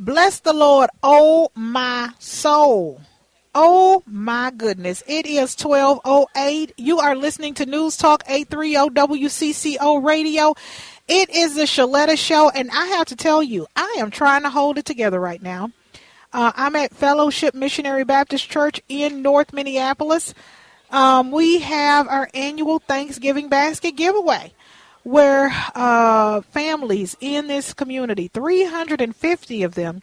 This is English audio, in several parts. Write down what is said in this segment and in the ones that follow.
Bless the Lord, oh my soul. Oh my goodness. It is 1208. You are listening to News Talk 830 WCCO Radio. It is the Sheletta Show, and I have to tell you, I am trying to hold it together right now. Uh, I'm at Fellowship Missionary Baptist Church in North Minneapolis. Um, we have our annual Thanksgiving basket giveaway where uh, families in this community, 350 of them,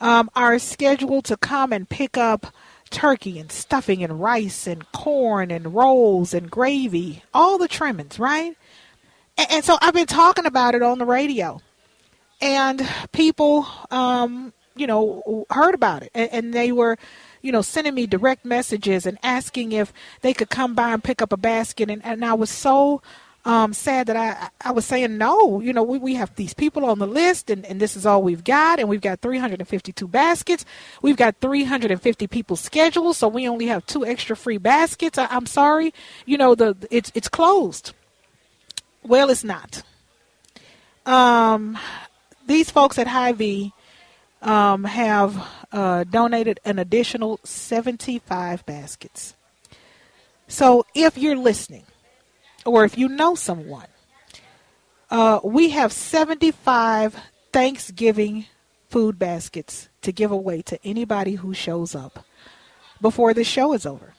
um, are scheduled to come and pick up turkey and stuffing and rice and corn and rolls and gravy, all the trimmings, right? And, and so I've been talking about it on the radio, and people, um, you know, heard about it, and, and they were you know, sending me direct messages and asking if they could come by and pick up a basket. And, and I was so um, sad that I, I was saying no. You know, we, we have these people on the list, and, and this is all we've got, and we've got 352 baskets. We've got 350 people scheduled, so we only have two extra free baskets. I, I'm sorry, you know, the it's it's closed. Well, it's not. Um, these folks at Hy-Vee um, have uh, donated an additional 75 baskets. So if you're listening, or if you know someone, uh, we have 75 Thanksgiving food baskets to give away to anybody who shows up before the show is over.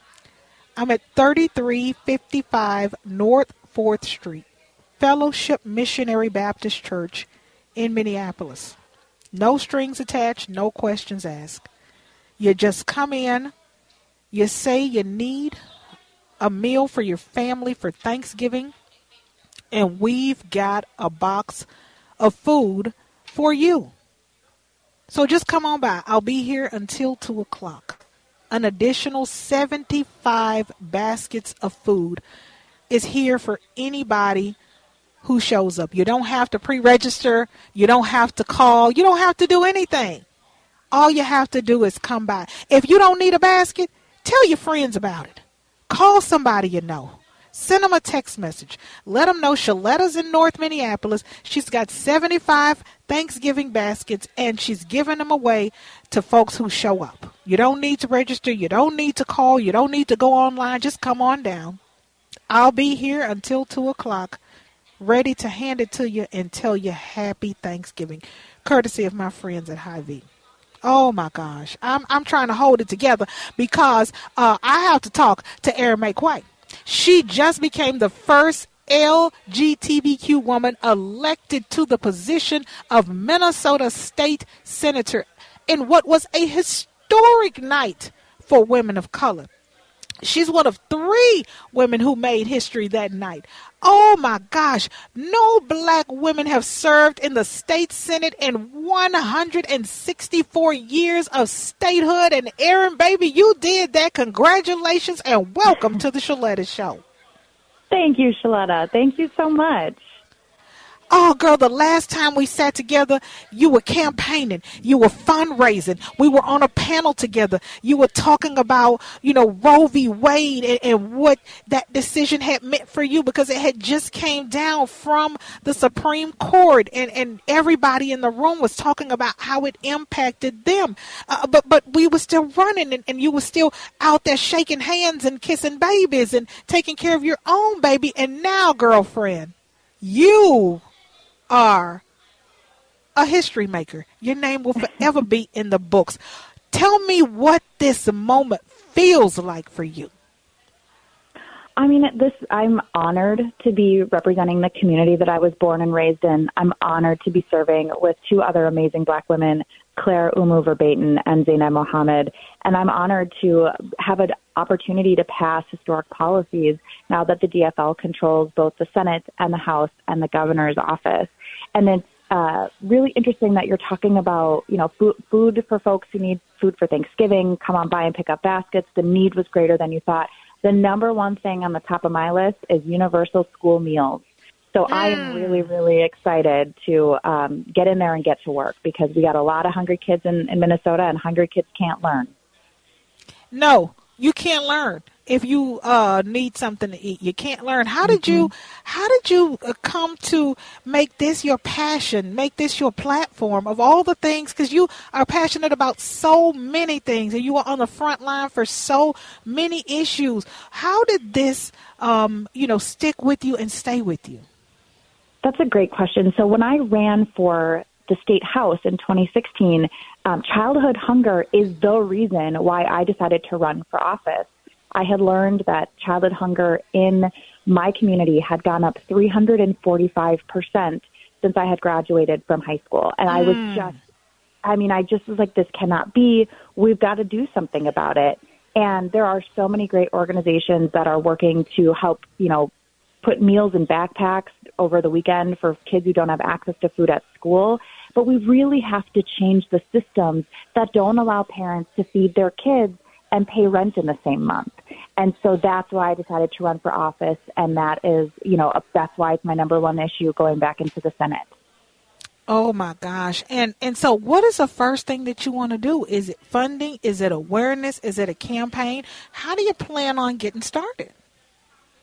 I'm at 3355 North 4th Street, Fellowship Missionary Baptist Church in Minneapolis. No strings attached, no questions asked. You just come in, you say you need a meal for your family for Thanksgiving, and we've got a box of food for you. So just come on by. I'll be here until 2 o'clock. An additional 75 baskets of food is here for anybody who shows up. You don't have to pre register, you don't have to call, you don't have to do anything. All you have to do is come by. If you don't need a basket, tell your friends about it. Call somebody you know. Send them a text message. Let them know Sheletta's in North Minneapolis. She's got 75 Thanksgiving baskets and she's giving them away to folks who show up. You don't need to register. You don't need to call. You don't need to go online. Just come on down. I'll be here until 2 o'clock, ready to hand it to you and tell you happy Thanksgiving, courtesy of my friends at Hy-Vee. Oh my gosh, I'm I'm trying to hold it together because uh, I have to talk to Erin Maye Quaid. She just became the first LGBTQ woman elected to the position of Minnesota State Senator in what was a historic night for women of color. She's one of three women who made history that night. Oh my gosh, no black women have served in the state senate in 164 years of statehood. And Erin, baby, you did that. Congratulations and welcome to the Sheletta Show. Thank you, Sheletta. Thank you so much. Oh, girl, the last time we sat together, you were campaigning, you were fundraising, we were on a panel together, you were talking about, you know, Roe v. Wade and, and, what that decision had meant for you because it had just came down from the Supreme Court and, and everybody in the room was talking about how it impacted them. Uh, but, but we were still running and, and you were still out there shaking hands and kissing babies and taking care of your own baby. And now, girlfriend, you are a history maker. Your name will forever be in the books. Tell me what this moment feels like for you. I mean, this I'm honored to be representing the community that I was born and raised in. I'm honored to be serving with two other amazing black women, Clare Oumou Verbeten and Zaynab Mohamed. And I'm honored to have an opportunity to pass historic policies now that the DFL controls both the Senate and the House and the governor's office. And it's uh, really interesting that you're talking about, you know, food, food for folks who need food for Thanksgiving. Come on by and pick up baskets. The need was greater than you thought the number one thing on the top of my list is universal school meals. So mm. I am really, really excited to um, get in there and get to work because we got a lot of hungry kids in, in Minnesota, and hungry kids can't learn. No, you can't learn if you uh, need something to eat. You can't learn. How did you mm-hmm. how did you uh, come to make this your passion, make this your platform of all the things cuz you are passionate about so many things and you are on the front line for so many issues. How did this um, you know stick with you and stay with you? That's a great question. So when I ran for the state house in 2016, um, childhood hunger is the reason why I decided to run for office. I had learned that childhood hunger in my community had gone up 345% since I had graduated from high school. And mm. I was hmm. just, I mean, I just was like, this cannot be. We've got to do something about it. And there are so many great organizations that are working to help, you know, put meals in backpacks over the weekend for kids who don't have access to food at school. But we really have to change the systems that don't allow parents to feed their kids and pay rent in the same month. And so that's why I decided to run for office. And that is, you know, that's why it's my number one issue going back into the Senate. Oh my gosh. And and so what is the first thing that you want to do? Is it funding? Is it awareness? Is it a campaign? How do you plan on getting started?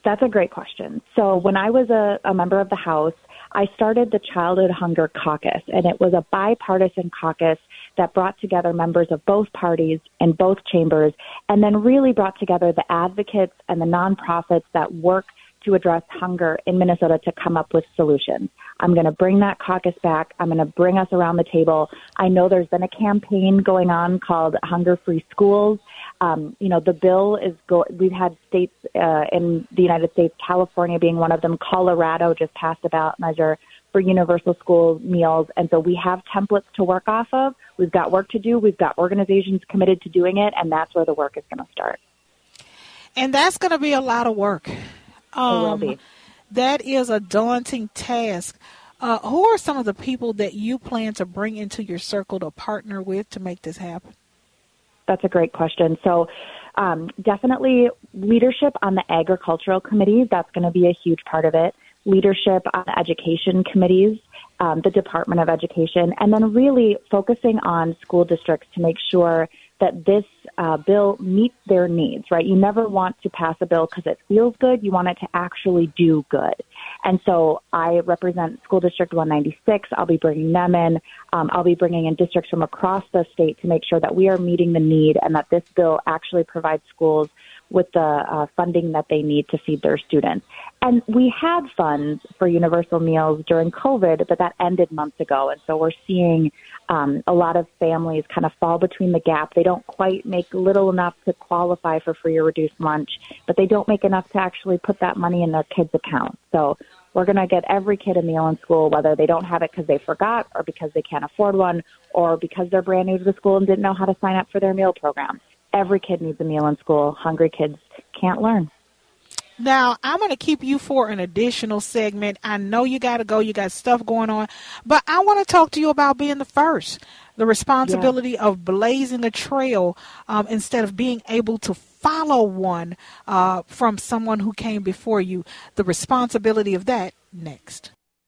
That's a great question. So when I was a, a member of the House, I started the Childhood Hunger Caucus, and it was a bipartisan caucus that brought together members of both parties and both chambers, and then really brought together the advocates and the nonprofits that work to address hunger in Minnesota to come up with solutions. I'm going to bring that caucus back. I'm going to bring us around the table. I know there's been a campaign going on called Hunger Free Schools. Um, you know, the bill is go. We've had states uh, in the United States, California being one of them. Colorado just passed a ballot measure for universal school meals, and so we have templates to work off of. We've got work to do. We've got organizations committed to doing it, and that's where the work is going to start. And that's going to be a lot of work. Um, will um. That is a daunting task. Uh, who are some of the people that you plan to bring into your circle to partner with to make this happen? That's a great question. So, um, definitely leadership on the agricultural committees. That's going to be a huge part of it. Leadership on the education committees, um, the Department of Education, and then really focusing on school districts to make sure that this uh, bill meets their needs, right? You never want to pass a bill because it feels good. You want it to actually do good. And so I represent School District 196. I'll be bringing them in. Um, I'll be bringing in districts from across the state to make sure that we are meeting the need and that this bill actually provides schools with the uh, funding that they need to feed their students. And we had funds for universal meals during COVID, but that ended months ago. And so we're seeing um, a lot of families kind of fall between the gap. They don't quite make little enough to qualify for free or reduced lunch, but they don't make enough to actually put that money in their kids' account. So we're going to get every kid a meal in school, whether they don't have it because they forgot or because they can't afford one or because they're brand new to the school and didn't know how to sign up for their meal program. Every kid needs a meal in school. Hungry kids can't learn. Now, I'm going to keep you for an additional segment. I know you got to go, you got stuff going on, but I want to talk to you about being the first. The responsibility yeah. of blazing a trail um, instead of being able to follow one uh, from someone who came before you. The responsibility of that next.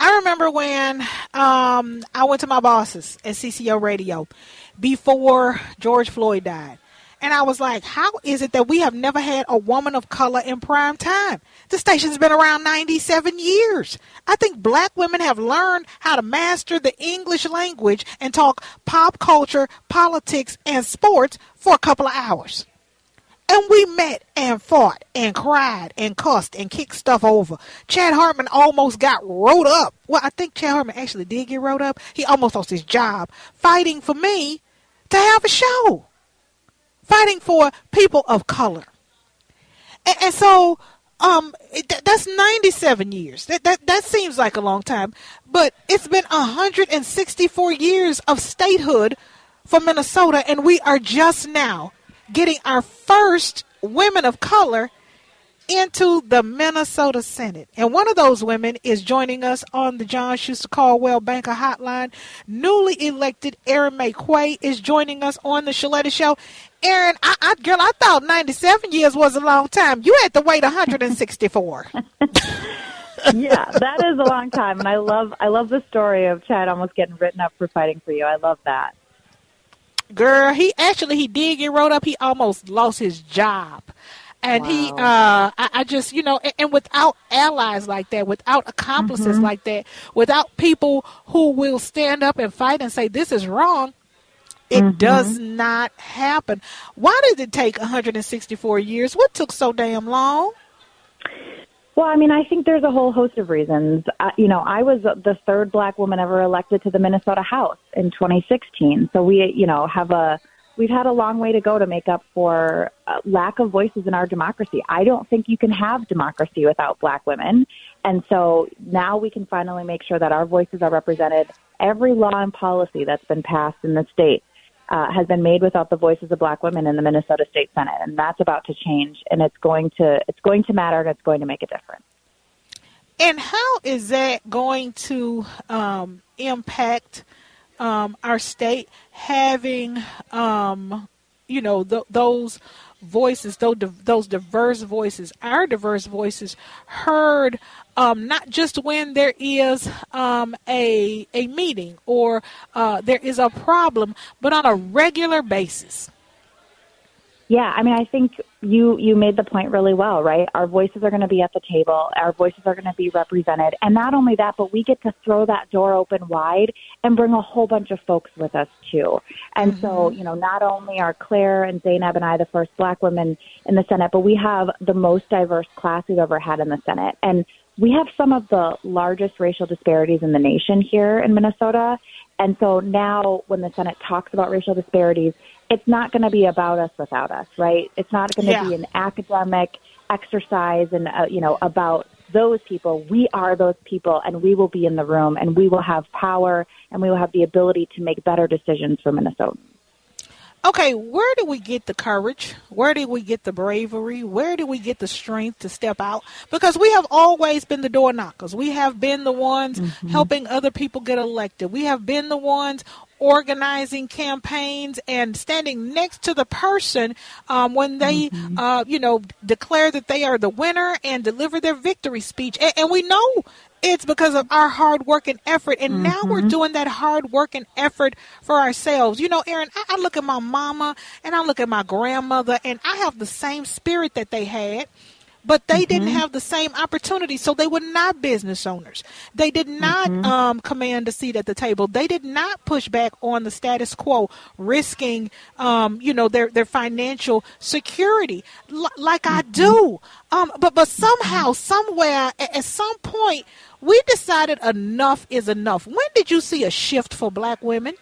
I remember when um, I went to my bosses at CCO Radio before George Floyd died. And I was like, how is it that we have never had a woman of color in prime time? The station's been around 97 years. I think black women have learned how to master the English language and talk pop culture, politics, and sports for a couple of hours. And we met and fought and cried and cussed and kicked stuff over. Chad Hartman almost got wrote up. Well, I think Chad Hartman actually did get wrote up. He almost lost his job fighting for me to have a show, fighting for people of color. And, and so um, it, that's 97 years. That, that, that seems like a long time, but it's been 164 years of statehood for Minnesota, and we are just now getting our first women of color into the Minnesota Senate. And one of those women is joining us on the John Schuster Coldwell Banker Hotline. Newly elected Erin Maye Quaid is joining us on the Sheletta Show. Erin, I, I, girl, I thought 97 years was a long time. You had to wait 164. yeah, that is a long time, and I love I love the story of Chad almost getting written up for fighting for you. I love that. Girl, he actually he did get wrote up. He almost lost his job. And wow. he, uh, I, I, just, you know, and, and, without allies like that, without accomplices mm-hmm. like that, without people who will stand up and fight and say this is wrong, it mm-hmm. does not happen. Why did it take 164 years? What took so damn long? Well, I mean, I think there's a whole host of reasons. Uh, you know, I was the third black woman ever elected to the Minnesota House in 2016. So we, you know, have a we've had a long way to go to make up for uh, lack of voices in our democracy. I don't think you can have democracy without black women. And so now we can finally make sure that our voices are represented. Every law and policy that's been passed in the state uh, has been made without the voices of black women in the Minnesota State Senate, and that's about to change. And it's going to it's going to matter, and it's going to make a difference. And how is that going to um, impact um, our state having, um, you know, th- those voices, those, diverse voices, our diverse voices, heard um, not just when there is um, a a meeting or uh, there is a problem, but on a regular basis. Yeah, I mean, I think you you made the point really well, right? Our voices are going to be at the table. Our voices are going to be represented, and not only that, but we get to throw that door open wide and bring a whole bunch of folks with us too. And mm-hmm. so, you know, not only are Clare and Zaynab and I the first Black women in the Senate, but we have the most diverse class we've ever had in the Senate, and we have some of the largest racial disparities in the nation here in Minnesota. And so now, when the Senate talks about racial disparities, it's not going to be about us without us, right? It's not going to yeah. be an academic exercise and uh, you know about those people. We are those people, and we will be in the room, and we will have power, and we will have the ability to make better decisions for Minnesotans. Okay, where do we get the courage? Where do we get the bravery? Where do we get the strength to step out? Because we have always been the door knockers. We have been the ones mm-hmm. helping other people get elected. We have been the ones organizing campaigns and standing next to the person um, when they, mm-hmm. uh, you know, declare that they are the winner and deliver their victory speech. And, and we know it's because of our hard work and effort. And mm-hmm. now we're mm-hmm. doing that hard work and effort for ourselves. You know, Erin, I, I, look at my mama and I look at my grandmother and I have the same spirit that they had. But they mm-hmm. didn't have the same opportunity. So they were not business owners. They did not mm-hmm. um, command a seat at the table. They did not push back on the status quo, risking, um, you know, their, their financial security l- like mm-hmm. I do. Um, but, but somehow, somewhere, at some point, we decided enough is enough. When did you see a shift for black women?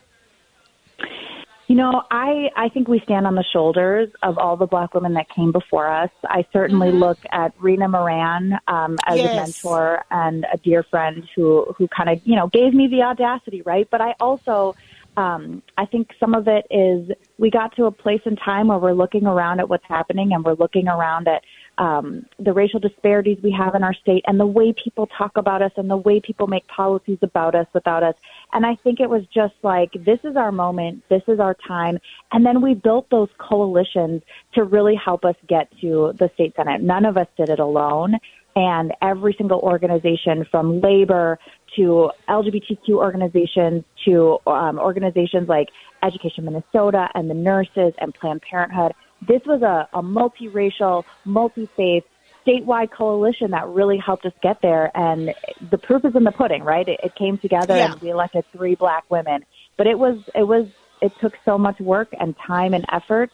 You know, I I think we stand on the shoulders of all the black women that came before us. I certainly mm-hmm. look at Rena Moran um, as yes. a mentor and a dear friend who who kind of you know gave me the audacity, right? But I also um, I think some of it is we got to a place in time where we're looking around at what's happening and we're looking around at um, the racial disparities we have in our state and the way people talk about us and the way people make policies about us without us. And I think it was just like, this is our moment, this is our time. And then we built those coalitions to really help us get to the state senate. None of us did it alone. And every single organization from labor to LGBTQ organizations to um, organizations like Education Minnesota and the nurses and Planned Parenthood this was a, a multiracial, multi-faith, statewide coalition that really helped us get there. And the proof is in the pudding, right? It, it came together yeah. and we elected three black women. But it was, it was, it took so much work and time and effort,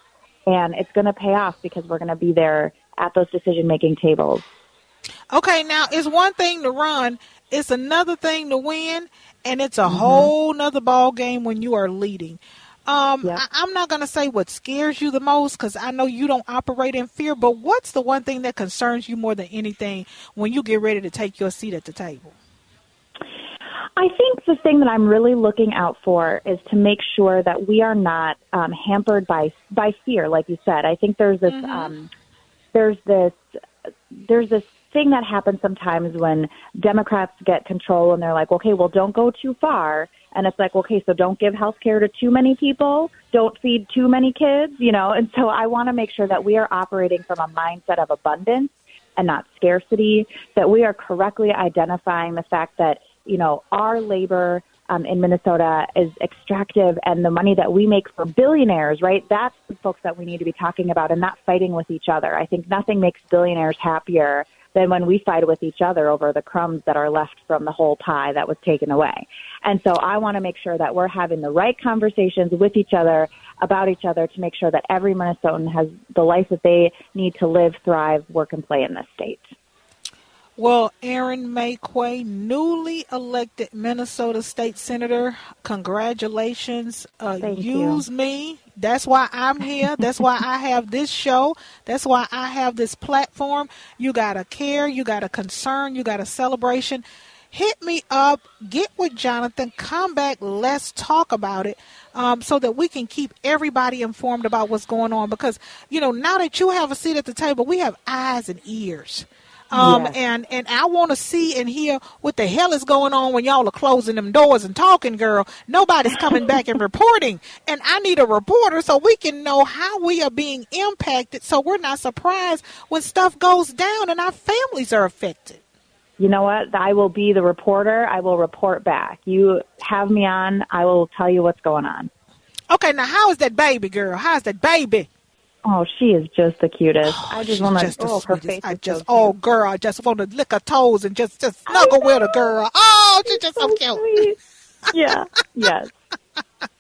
and it's going to pay off because we're going to be there at those decision making tables. Okay, now it's one thing to run, it's another thing to win, and it's a mm-hmm. whole nother ball game when you are leading. Um, I, am not going to say what scares you the most because I know you don't operate in fear, but what's the one thing that concerns you more than anything when you get ready to take your seat at the table? I think the thing that I'm really looking out for is to make sure that we are not um, hampered by by fear, like you said. I think there's this mm-hmm. um, there's this there's this thing that happens sometimes when Democrats get control and they're like, okay, well, don't go too far and it's like, okay, so don't give health care to too many people, don't feed too many kids, you know. And so I want to make sure that we are operating from a mindset of abundance and not scarcity, that we are correctly identifying the fact that, you know, our labor um, in Minnesota is extractive and the money that we make for billionaires, right? That's the folks that we need to be talking about and not fighting with each other. I think nothing makes billionaires happier than when we fight with each other over the crumbs that are left from the whole pie that was taken away. And so I want to make sure that we're having the right conversations with each other about each other to make sure that every Minnesotan has the life that they need to live, thrive, work, and play in this state. Well, Erin Maye Quaid, newly elected Minnesota State Senator, congratulations. Uh, use you. me. That's why I'm here. That's why I have this show. That's why I have this platform. You got a care, you got a concern, you got a celebration. Hit me up, get with Jonathan, come back, let's talk about it um, so that we can keep everybody informed about what's going on. Because, you know, now that you have a seat at the table, we have eyes and ears. Um, yes. and, and I want to see and hear what the hell is going on when y'all are closing them doors and talking, girl. Nobody's coming back and reporting. And I need a reporter so we can know how we are being impacted so we're not surprised when stuff goes down and our families are affected. You know what? I will be the reporter. I will report back. You have me on. I will tell you what's going on. Okay, now how is that baby girl? How's that baby? Oh, she is just the cutest. Oh, I just want to. Oh, her face. I just. So oh, girl, I just want to lick her toes and just just snuggle with her, girl. Oh, she's just so, so cute. yeah. Yes.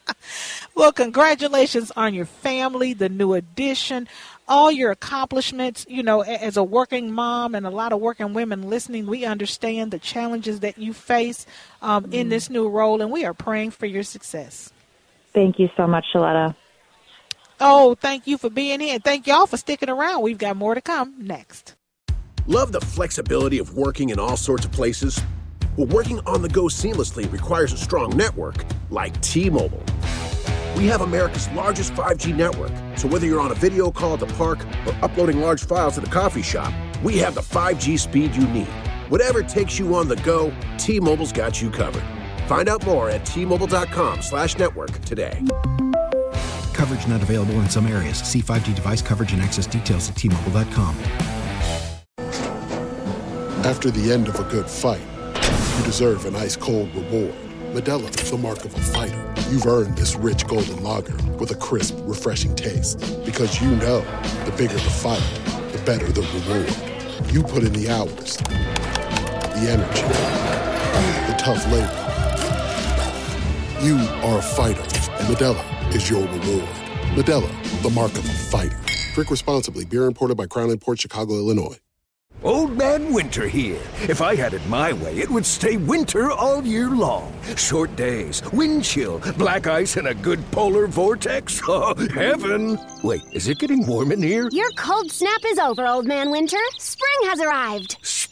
well, congratulations on your family, the new addition, all your accomplishments. You know, as a working mom and a lot of working women listening, we understand the challenges that you face um, mm. in this new role, and we are praying for your success. Thank you so much, Sheletta. Oh, thank you for being here. Thank y'all for sticking around. We've got more to come next. Love the flexibility of working in all sorts of places? Well, working on the go seamlessly requires a strong network like T Mobile. We have America's largest 5G network, so whether you're on a video call at the park or uploading large files at the coffee shop, we have the 5G speed you need. Whatever takes you on the go, T-Mobile's got you covered. Find out more at T Mobile.com slash network today. Coverage not available in some areas. See 5G device coverage and access details at tmobile.com. After the end of a good fight, you deserve an ice cold reward. Modelo is the mark of a fighter. You've earned this rich golden lager with a crisp, refreshing taste. Because you know the bigger the fight, the better the reward. You put in the hours, the energy, the tough labor. You are a fighter, and Modelo is your reward. Modelo, the mark of a fighter. Drink responsibly. Beer imported by Crown Port Chicago, Illinois. Old Man Winter here. If I had it my way, it would stay winter all year long. Short days, wind chill, black ice, and a good polar vortex. Oh, heaven! Wait, is it getting warm in here? Your cold snap is over, Old Man Winter. Spring has arrived.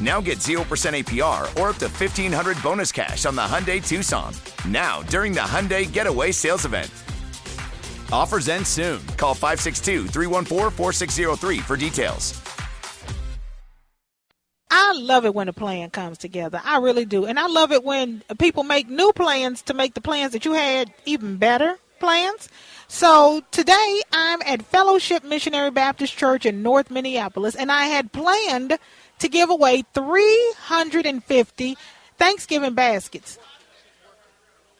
Now get 0% APR or up to 1500 bonus cash on the Hyundai Tucson. Now, during the Hyundai Getaway Sales Event. Offers end soon. Call 562 314 4603 for details. I love it when a plan comes together. I really do. And I love it when people make new plans to make the plans that you had even better plans. So today I'm at Fellowship Missionary Baptist Church in North Minneapolis, and I had planned to give away 350 Thanksgiving baskets.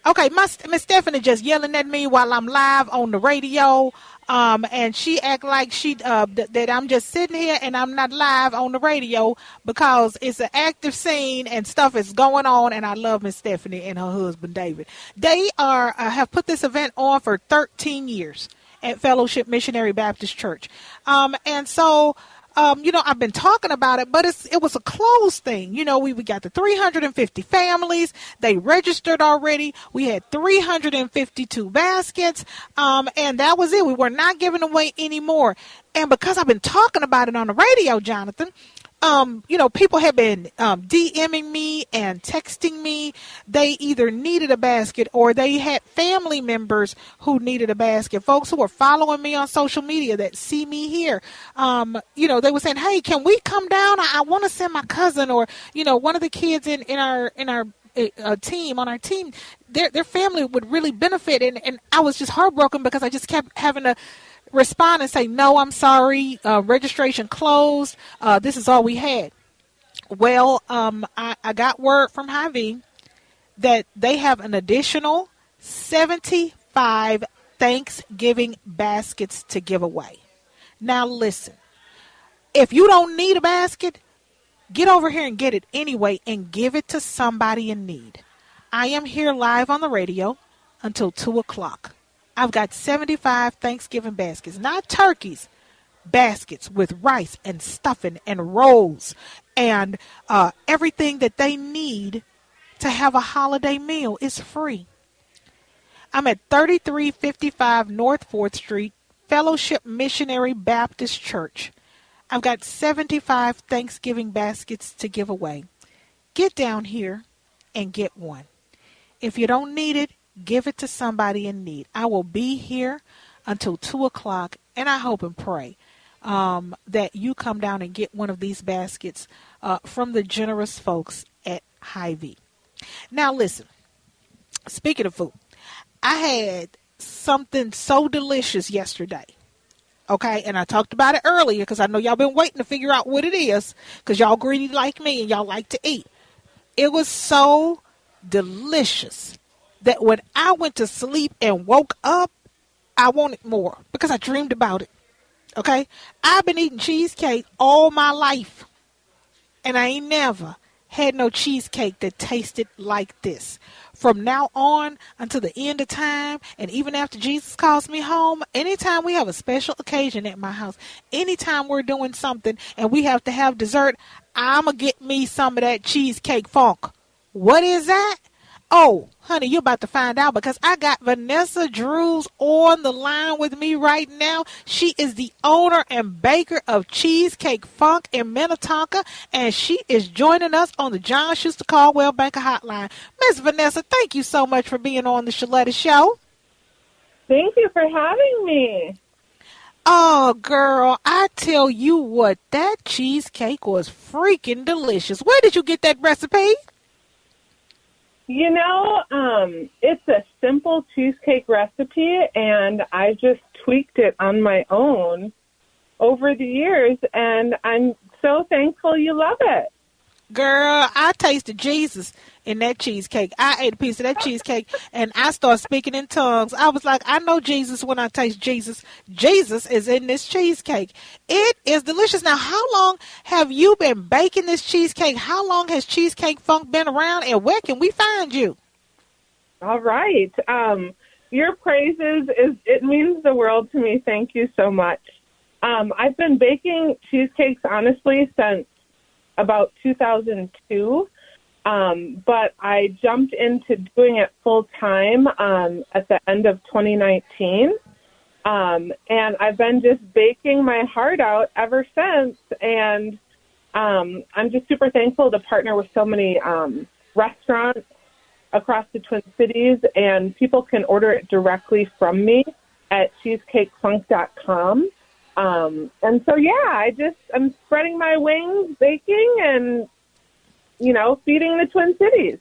Okay, Miss Stephanie just yelling at me while I'm live on the radio, um, and she act like she uh, th- that I'm just sitting here and I'm not live on the radio because it's an active scene and stuff is going on. And I love Miss Stephanie and her husband David. They are uh, have put this event on for 13 years at Fellowship Missionary Baptist Church, um, and so um, you know, I've been talking about it, but it's it was a closed thing. You know, we, we got the 350 families. They registered already. We had 352 baskets. Um, and that was it. We were not giving away any more. And because I've been talking about it on the radio, Jonathan, um, you know, people have been um, DMing me and texting me. They either needed a basket or they had family members who needed a basket. Folks who are following me on social media that see me here, um, you know, they were saying, "Hey, can we come down? I, I want to send my cousin or you know one of the kids in in our in our uh, team on our team. Their their family would really benefit." And and I was just heartbroken because I just kept having to respond and say, no, I'm sorry, uh, registration closed. Uh, this is all we had. Well, um, I, I got word from Hy-Vee that they have an additional 75 Thanksgiving baskets to give away. Now, listen, if you don't need a basket, get over here and get it anyway and give it to somebody in need. I am here live on the radio until 2 o'clock. I've got 75 Thanksgiving baskets, not turkeys, baskets with rice and stuffing and rolls and uh, everything that they need to have a holiday meal is free. I'm at 3355 North 4th Street, Fellowship Missionary Baptist Church. I've got 75 Thanksgiving baskets to give away. Get down here and get one. If you don't need it, give it to somebody in need. I will be here until 2 o'clock, and I hope and pray um, that you come down and get one of these baskets uh, from the generous folks at Hy-Vee. Now, listen, speaking of food, I had something so delicious yesterday. Okay, and I talked about it earlier because I know y'all been waiting to figure out what it is because y'all greedy like me and y'all like to eat. It was so delicious that when I went to sleep and woke up, I wanted more because I dreamed about it. Okay? I've been eating cheesecake all my life. And I ain't never had no cheesecake that tasted like this. From now on until the end of time, and even after Jesus calls me home, anytime we have a special occasion at my house, anytime we're doing something and we have to have dessert, I'm going to get me some of that cheesecake funk. What is that? Oh, honey, you're about to find out because I got Vanessa Drews on the line with me right now. She is the owner and baker of Cheesecake Funk in Minnetonka, and she is joining us on the John Schuster Coldwell Banker Hotline. Miss Vanessa, thank you so much for being on the Sheletta Show. Thank you for having me. Oh, girl, I tell you what, that cheesecake was freaking delicious. Where did you get that recipe? You know, um, it's a simple cheesecake recipe, and I just tweaked it on my own over the years, and I'm so thankful you love it. Girl, I tasted Jesus in that cheesecake. I ate a piece of that cheesecake and I started speaking in tongues. I was like, I know Jesus when I taste Jesus. Jesus is in this cheesecake. It is delicious. Now, how long have you been baking this cheesecake? How long has Cheesecake Funk been around and where can we find you? All right. Um, your praises is it means the world to me. Thank you so much. Um, I've been baking cheesecakes honestly since about 2002. Um, but I jumped into doing it full time um, at the end of 2019. Um, and I've been just baking my heart out ever since. And um, I'm just super thankful to partner with so many um, restaurants across the Twin Cities, and people can order it directly from me at cheesecakefunk.com. Um, and so, yeah, I just I'm spreading my wings, baking, and you know, feeding the Twin Cities.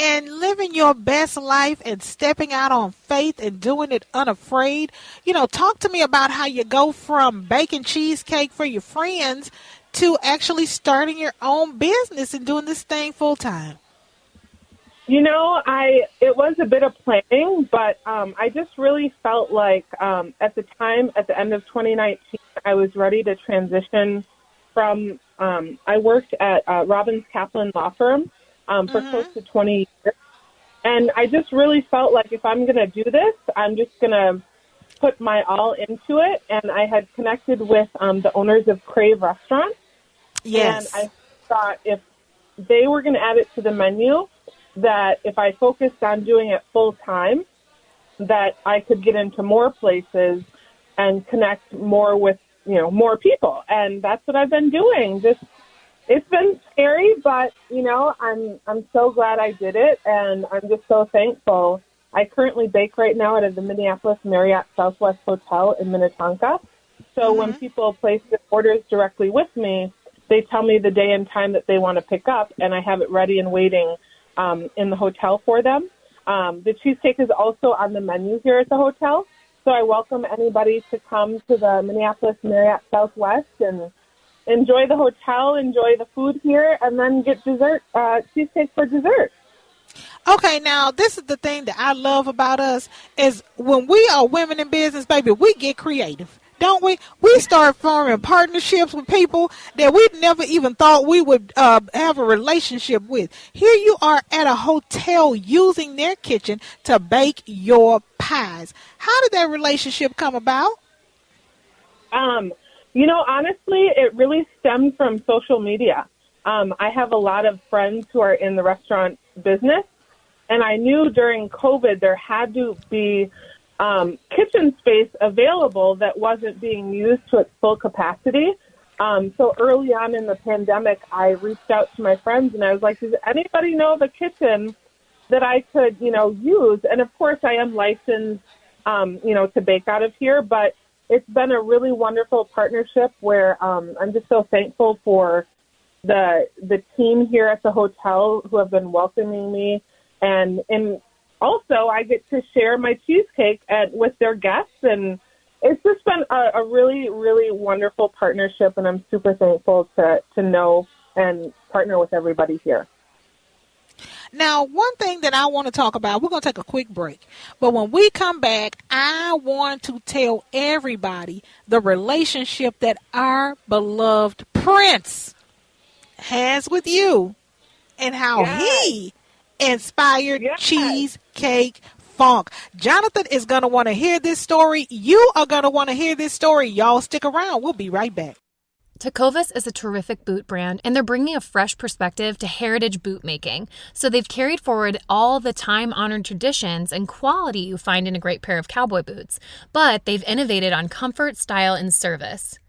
And living your best life and stepping out on faith and doing it unafraid. You know, talk to me about how you go from baking cheesecake for your friends to actually starting your own business and doing this thing full time. You know, I it was a bit of planning, but um, I just really felt like um, at the time, at the end of 2019, I was ready to transition from. Um, I worked at uh, Robbins Kaplan Law Firm um, for mm-hmm. close to 20 years, and I just really felt like if I'm going to do this, I'm just going to put my all into it. And I had connected with um, the owners of Crave Restaurant. Yes, and I thought if they were going to add it to the menu that if I focused on doing it full time, that I could get into more places and connect more with, you know, more people. And that's what I've been doing. Just it's been scary, but you know, I'm I'm so glad I did it and I'm just so thankful. I currently bake right now at the Minneapolis Marriott Southwest Hotel in Minnetonka. So mm-hmm. when people place their orders directly with me, they tell me the day and time that they want to pick up and I have it ready and waiting um, in the hotel for them. Um, the cheesecake is also on the menu here at the hotel. So I welcome anybody to come to the Minneapolis Marriott Southwest and enjoy the hotel, enjoy the food here, and then get dessert, uh, cheesecake for dessert. Okay, now this is the thing that I love about us is when we are women in business, baby, we get creative don't we? We start forming partnerships with people that we never even thought we would uh, have a relationship with. Here you are at a hotel using their kitchen to bake your pies. How did that relationship come about? Um, you know, honestly, it really stemmed from social media. Um, I have a lot of friends who are in the restaurant business, and I knew during COVID there had to be um, kitchen space available that wasn't being used to its full capacity. Um, so early on in the pandemic, I reached out to my friends and I was like, does anybody know a kitchen that I could, you know, use? And of course, I am licensed, um, you know, to bake out of here, but it's been a really wonderful partnership where um, I'm just so thankful for the the team here at the hotel who have been welcoming me and in also I get to share my cheesecake at, with their guests and it's just been a, a really, really wonderful partnership and I'm super thankful to, to know and partner with everybody here. Now, one thing that I want to talk about, we're going to take a quick break. But when we come back, I want to tell everybody the relationship that our beloved Prince has with you and how yes. he inspired yes. cheesecake funk. Jonathan is going to want to hear this story. You are going to want to hear this story. Y'all stick around. We'll be right back. Tecovas is a terrific boot brand, and they're bringing a fresh perspective to heritage boot making. So they've carried forward all the time honored traditions and quality you find in a great pair of cowboy boots, but they've innovated on comfort, style, and service.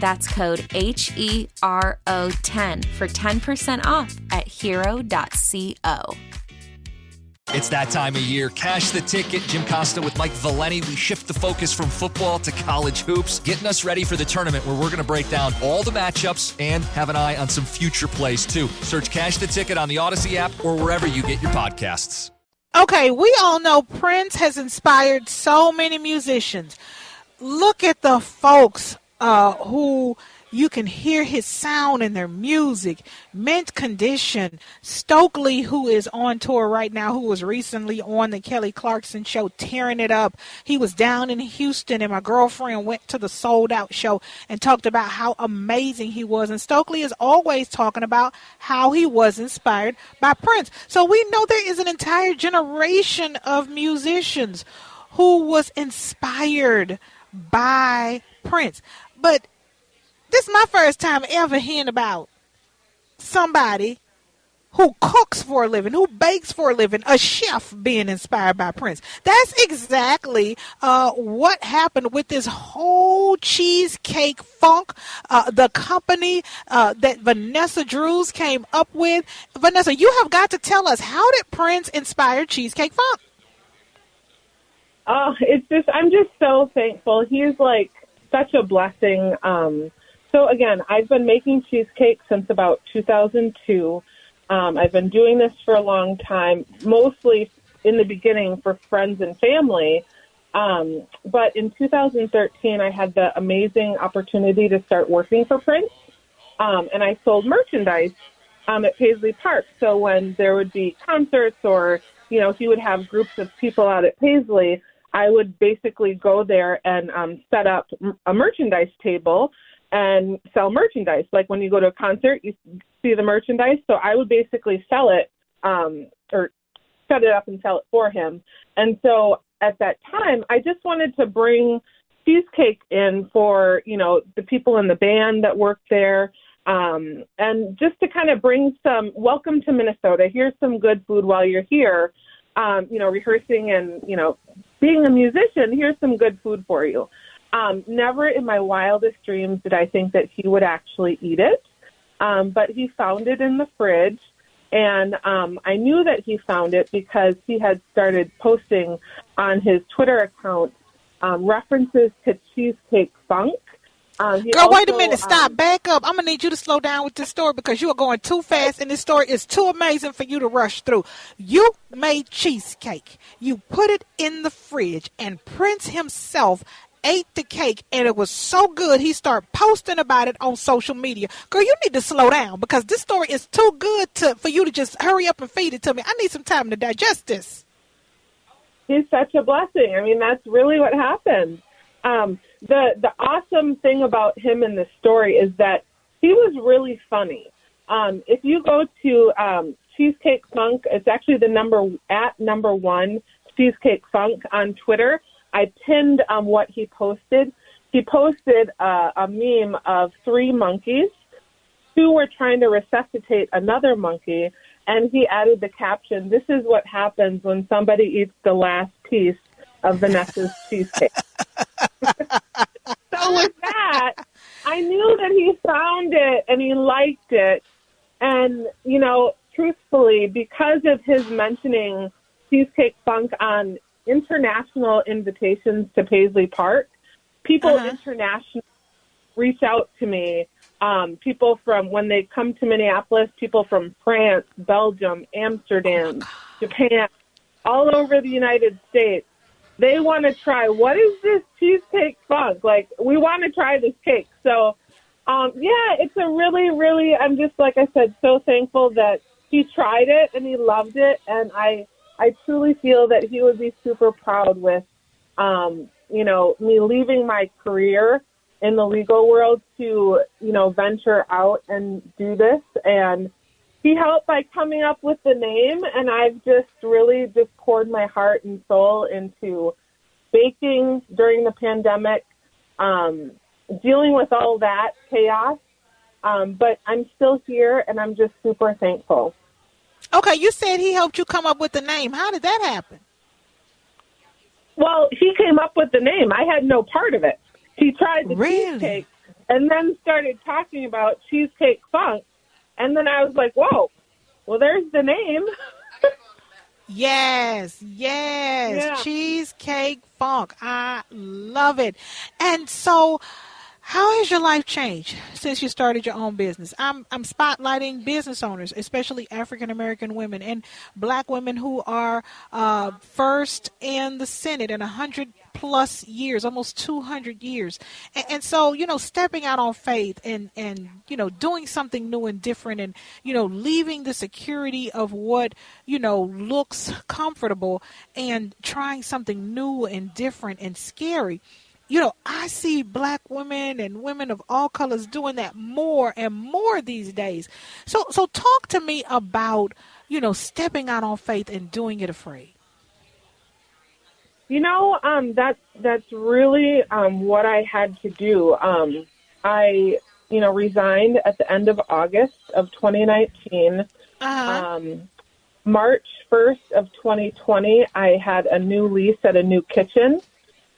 That's code H E R O 10 for 10% off at hero.co. It's that time of year. Cash the ticket. Jim Costa with Mike Valenti. We shift the focus from football to college hoops, getting us ready for the tournament where we're going to break down all the matchups and have an eye on some future plays too. Search Cash the Ticket on the Odyssey app or wherever you get your podcasts. Okay, we all know Prince has inspired so many musicians. Look at the folks uh, who you can hear his sound in their music. Mint Condition, Stokley, who is on tour right now, who was recently on the Kelly Clarkson show, tearing it up. He was down in Houston, and my girlfriend went to the sold out show and talked about how amazing he was. And Stokley is always talking about how he was inspired by Prince. So we know there is an entire generation of musicians who was inspired by Prince. But this is my first time ever hearing about somebody who cooks for a living, who bakes for a living, a chef being inspired by Prince. That's exactly uh, what happened with this whole cheesecake funk. Uh, the company uh, that Vanessa Drews came up with. Vanessa, you have got to tell us how did Prince inspire cheesecake funk? Oh, it's just I'm just so thankful. He's like such a blessing. Um, so again, I've been making cheesecake since about 2002. Um, I've been doing this for a long time, mostly in the beginning for friends and family. Um, but in 2013, I had the amazing opportunity to start working for Prince, um, and I sold merchandise um, at Paisley Park. So when there would be concerts, or you know, he would have groups of people out at Paisley, I would basically go there and um, set up a merchandise table and sell merchandise. Like when you go to a concert, you see the merchandise. So I would basically sell it um, or set it up and sell it for him. And so at that time, I just wanted to bring cheesecake in for you know the people in the band that work there. Um, and just to kind of bring some welcome to Minnesota. Here's some good food while you're here. Um, you know, rehearsing and you know being a musician. Here's some good food for you. Um, never in my wildest dreams did I think that he would actually eat it, um, but he found it in the fridge. And um, I knew that he found it because he had started posting on his Twitter account um, references to Cheesecake Funk. Um, Girl, also, wait a minute. Stop. um, Back up. I'm going to need you to slow down with this story because you are going too fast and this story is too amazing for you to rush through. You made cheesecake. You put it in the fridge and Prince himself ate the cake and it was so good he started posting about it on social media. Girl, you need to slow down because this story is too good to for you to just hurry up and feed it to me. I need some time to digest this. he's such a blessing. I mean, that's really what happened. Um, the the awesome thing about him in this story is that he was really funny. Um, if you go to um, Cheesecake Funk, it's actually the number at number one Cheesecake Funk on Twitter. I pinned um, what he posted. He posted uh, a meme of three monkeys, two were trying to resuscitate another monkey, and he added the caption, This is what happens when somebody eats the last piece of Vanessa's cheesecake. So with that, I knew that he found it and he liked it. And, you know, truthfully, because of his mentioning Cheesecake Funk on international invitations to Paisley Park, people Uh-huh. internationally reach out to me. Um, people from when they come to Minneapolis, people from France, Belgium, Amsterdam, Japan, all over the United States. They want to try what is this cheesecake funk? Like we want to try this cake. So um, yeah, it's a really, really. I'm just like I said, so thankful that he tried it and he loved it, and I, I truly feel that he would be super proud with, um, you know, me leaving my career in the legal world to, you know, venture out and do this. And he helped by coming up with the name, and I've just really just poured my heart and soul into baking during the pandemic. Um, dealing with all that chaos. Um, but I'm still here and I'm just super thankful. Okay, you said he helped you come up with the name. How did that happen? Well, he came up with the name. I had no part of it. He tried the cheesecake and then started talking about cheesecake funk. And then I was like, whoa, well, there's the name. Yes, yes. Yeah. Cheesecake Funk. I love it. And so how has your life changed since you started your own business? I'm I'm spotlighting business owners, especially African American women and black women who are uh, first in the Senate in a hundred plus years, almost two hundred years. And, and so, you know, stepping out on faith and and you know doing something new and different, and you know leaving the security of what you know looks comfortable and trying something new and different and scary you know, I see black women and women of all colors doing that more and more these days. So so talk to me about, you know, stepping out on faith and doing it afraid. You know, um, that's that's really um, what I had to do. Um, I, you know, resigned at the end of August of 2019. Um, March 1st of 2020, I had a new lease at a new kitchen.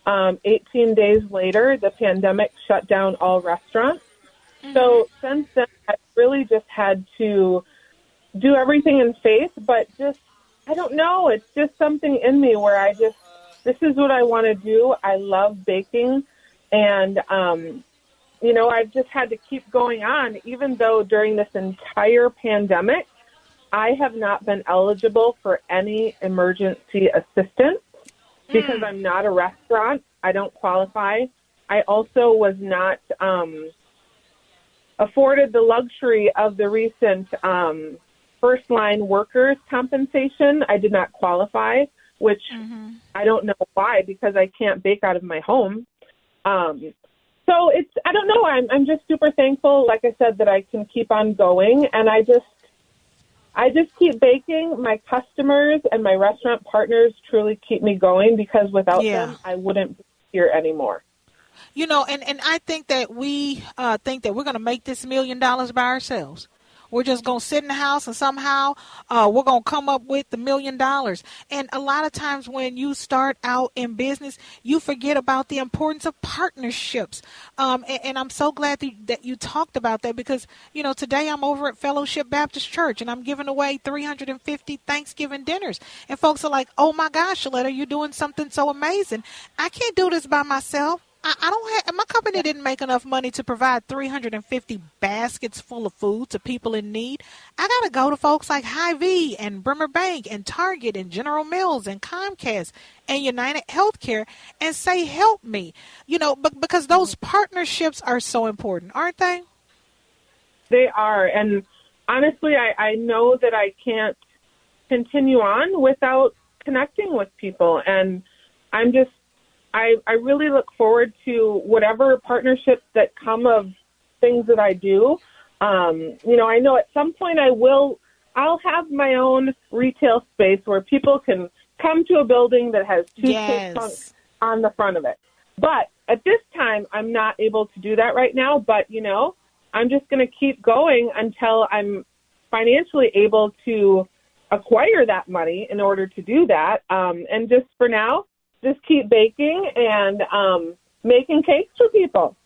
Um, 18 days later, the pandemic shut down all restaurants. So since then, I've really just had to do everything in faith, but just, I don't know, it's just something in me where I just, this is what I want to do. I love baking. And, um, you know, I've just had to keep going on, even though during this entire pandemic, I have not been eligible for any emergency assistance because I'm not a restaurant. I don't qualify. I also was not um, afforded the luxury of the recent um, first line workers compensation. I did not qualify, which I don't know why because I can't bake out of my home. Um, so it's I don't know. I'm I'm just super thankful, like I said, that I can keep on going, and I just I just keep baking. My customers and my restaurant partners truly keep me going because without Yeah. them, I wouldn't be here anymore. You know, and, and I think that we uh, think that we're going to make this million dollars by ourselves. We're just going to sit in the house and somehow uh, we're going to come up with the million dollars. And a lot of times when you start out in business, you forget about the importance of partnerships. Um, and, and I'm so glad that, that you talked about that because, you know, today I'm over at Fellowship Baptist Church and I'm giving away 350 Thanksgiving dinners. And folks are like, oh my gosh, Sheletta, you're doing something so amazing. I can't do this by myself. I, I don't have my company didn't make enough money to provide 350 baskets full of food to people in need. I got to go to folks like Hy-Vee and Bremer Bank and Target and General Mills and Comcast and United Healthcare and say help me. You know, but because mm-hmm. those partnerships are so important, aren't they? They are, and honestly, I, I know that I can't continue on without connecting with people, and I'm just I I really look forward to whatever partnerships that come of things that I do. Um, you know, I know at some point I will I'll have my own retail space where people can come to a building that has two Yes. punks on the front of it. But at this time, I'm not able to do that right now. But you know, I'm just going to keep going until I'm financially able to acquire that money in order to do that. Um, and just for now, just keep baking and um, making cakes for people.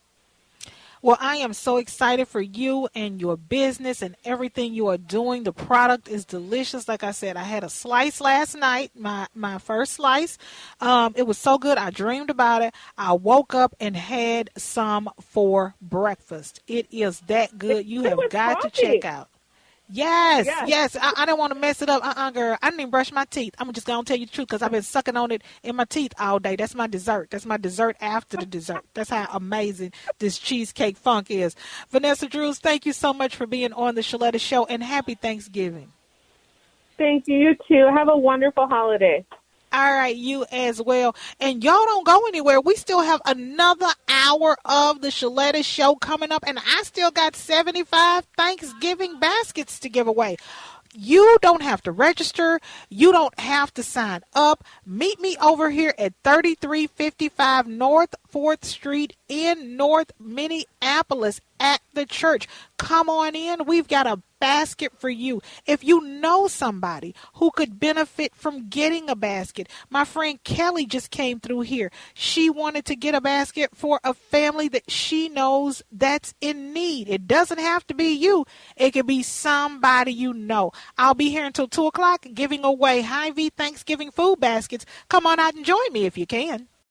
Well, I am so excited for you and your business and everything you are doing. The product is delicious. Like I said, I had a slice last night, my my first slice. Um, it was so good. I dreamed about it. I woke up and had some for breakfast. It is that good. You have got coffee. to check out. Yes, Yes. yes. I, I didn't want to mess it up. Uh-uh, girl. I didn't even brush my teeth. I'm just going to tell you the truth because I've been sucking on it in my teeth all day. That's my dessert. That's my dessert after the dessert. That's how amazing this cheesecake funk is. Vanessa Drews, thank you so much for being on the Sheletta Show and happy Thanksgiving. Thank you, you too. Have a wonderful holiday. All right, you as well. And y'all don't go anywhere. We still have another hour of the Sheletta Show coming up, and I still got 75 Thanksgiving baskets to give away. You don't have to register. You don't have to sign up. Meet me over here at 3355 North 4th Street in North Minneapolis at the church. Come on in. We've got a basket for you. If you know somebody who could benefit from getting a basket, my friend Kelly just came through here. She wanted to get a basket for a family that she knows that's in need. It doesn't have to be you, it could be somebody you know. I'll be here until 2 o'clock giving away Hy-Vee Thanksgiving food baskets. Come on out and join me if you can.